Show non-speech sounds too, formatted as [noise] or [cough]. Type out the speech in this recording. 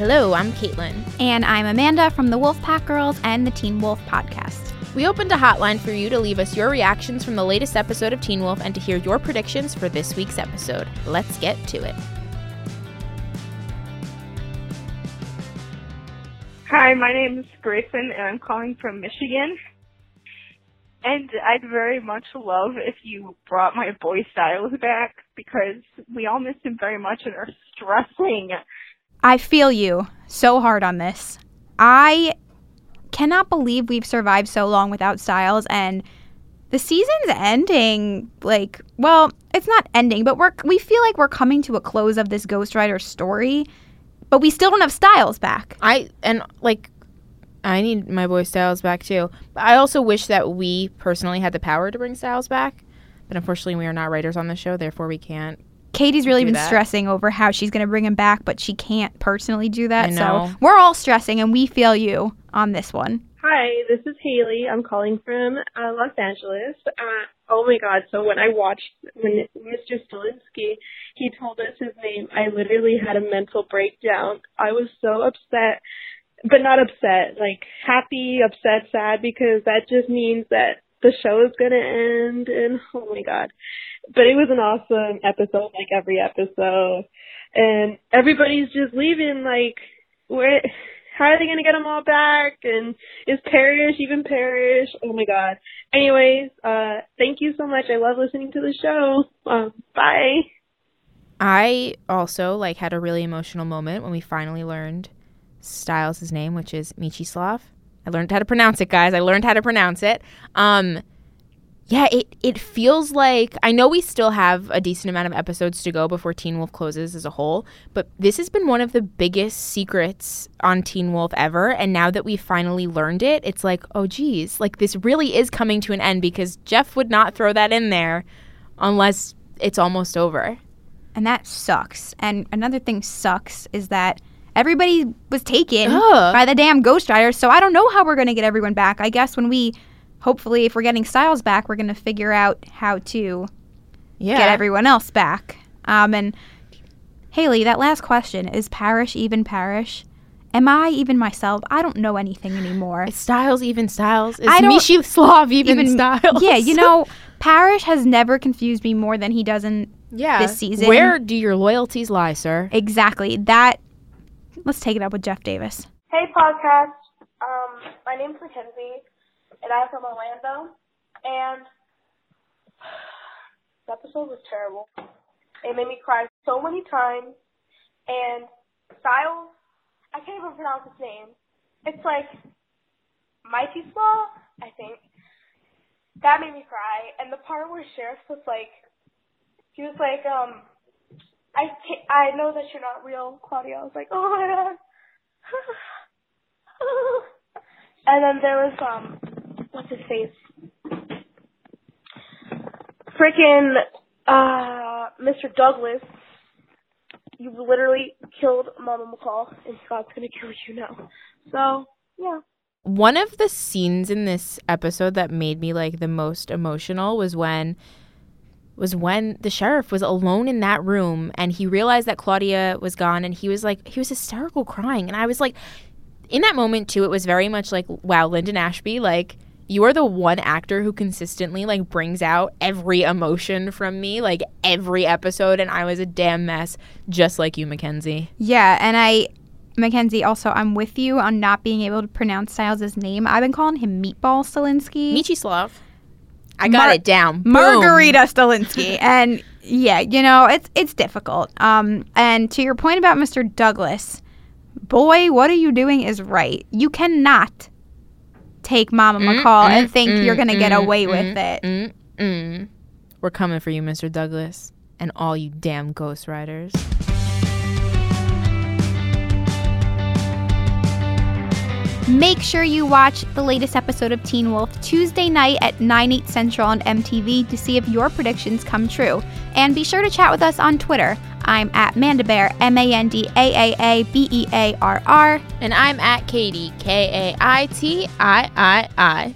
Hello, I'm Kaitlyn. And I'm Amanda from the Wolfpack Girls and the Teen Wolf podcast. We opened a hotline for you to leave us your reactions from the latest episode of Teen Wolf and to hear your predictions for this week's episode. Let's get to it. Hi, my name is Grayson and I'm calling from Michigan. And I'd very much love if you brought my boy Stiles back because we all miss him very much and are stressing. I feel you so hard on this. I cannot believe we've survived so long without Stiles and the season's ending like well, it's not ending, but we're we feel like we're coming to a close of this Ghost Rider story, but we still don't have Stiles back. I and like I need my boy Stiles back too. But I also wish that we personally had the power to bring Stiles back. But unfortunately, we are not writers on the show, therefore we can't. Katie's really been that. stressing over how she's going to bring him back, but she can't personally do that. I know. So we're all stressing, and we feel you on this one. Hi, this is Haley. I'm calling from uh, Los Angeles. Uh, oh my God! So when I watched when Mr. Stilinski he told us his name, I literally had a mental breakdown. I was so upset, but not upset, like happy, upset, sad, because that just means that the show is gonna end. And oh my God! But it was an awesome episode, like every episode, and everybody's just leaving. Like where? how are they going to get them all back? And is Parrish even Parrish? Oh my god. Anyways, uh, thank you so much. I love listening to the show. Um, bye. I also like had a really emotional moment when we finally learned Stiles' name, which is Mieczyslaw. I learned how to pronounce it, guys. I learned how to pronounce it. Um, yeah, it it feels like I know we still have a decent amount of episodes to go before Teen Wolf closes as a whole, but this has been one of the biggest secrets on Teen Wolf ever. And now that we finally learned it, it's like, oh geez, like this really is coming to an end because Jeff would not throw that in there unless it's almost over. And that sucks. And another thing sucks is that everybody was taken Ugh. by the damn Ghost Riders. So I don't know how we're going to get everyone back. I guess when we, hopefully, if we're getting Stiles back, we're going to figure out how to Yeah. get everyone else back. Um, and Haley, that last question is Parrish even Parrish? Am I even myself? I don't know anything anymore. Is Stiles even Stiles? Is I don't- Mieczyslaw even, Stiles? Yeah, you know, [laughs] Parrish has never confused me more than he does in yeah. this season. Where do your loyalties lie, sir? exactly that. Let's take it up with Jeff Davis. Hey podcast. Um, my name's Mackenzie, and I'm from Orlando. And the episode was terrible. It made me cry so many times. And Stiles, I can't even pronounce his name. It's like Mighty Slaw, I think. That made me cry. And the part where Sheriff was like, he was like, um, I ca- I know that you're not real, Claudia. I was like, oh my god. [laughs] and then there was um, what's his face? Frickin' uh, Mr. Douglas. You literally killed Mama McCall, and Scott's gonna kill you now. So yeah. One of the scenes in this episode that made me like the most emotional was when was when the sheriff was alone in that room and he realized that Claudia was gone and he was like he was hysterical crying and I was like in that moment too it was very much like wow Linden Ashby like you are the one actor who consistently like brings out every emotion from me like every episode and I was a damn mess just like you Mackenzie. Yeah, and I, Mackenzie, also, I'm with you on not being able to pronounce Stiles' name. I've been calling him Meatball Stilinski. Mieczyslaw. I got Mar- it down. Boom. Margarita Stilinski. and yeah, you know, it's it's difficult. Um, and to your point about Mr. Douglas, boy, what are you doing is right. You cannot take Mama McCall and think you're going to get away with it. Mm, mm. We're coming for you, Mr. Douglas, and all you damn Ghost Riders. Make sure you watch the latest episode of Teen Wolf Tuesday night at 9, 8 central on MTV to see if your predictions come true. And be sure to chat with us on Twitter. I'm at Mandabear, M A N D A A A B E A R R. And I'm at Katie, K A I T I I I.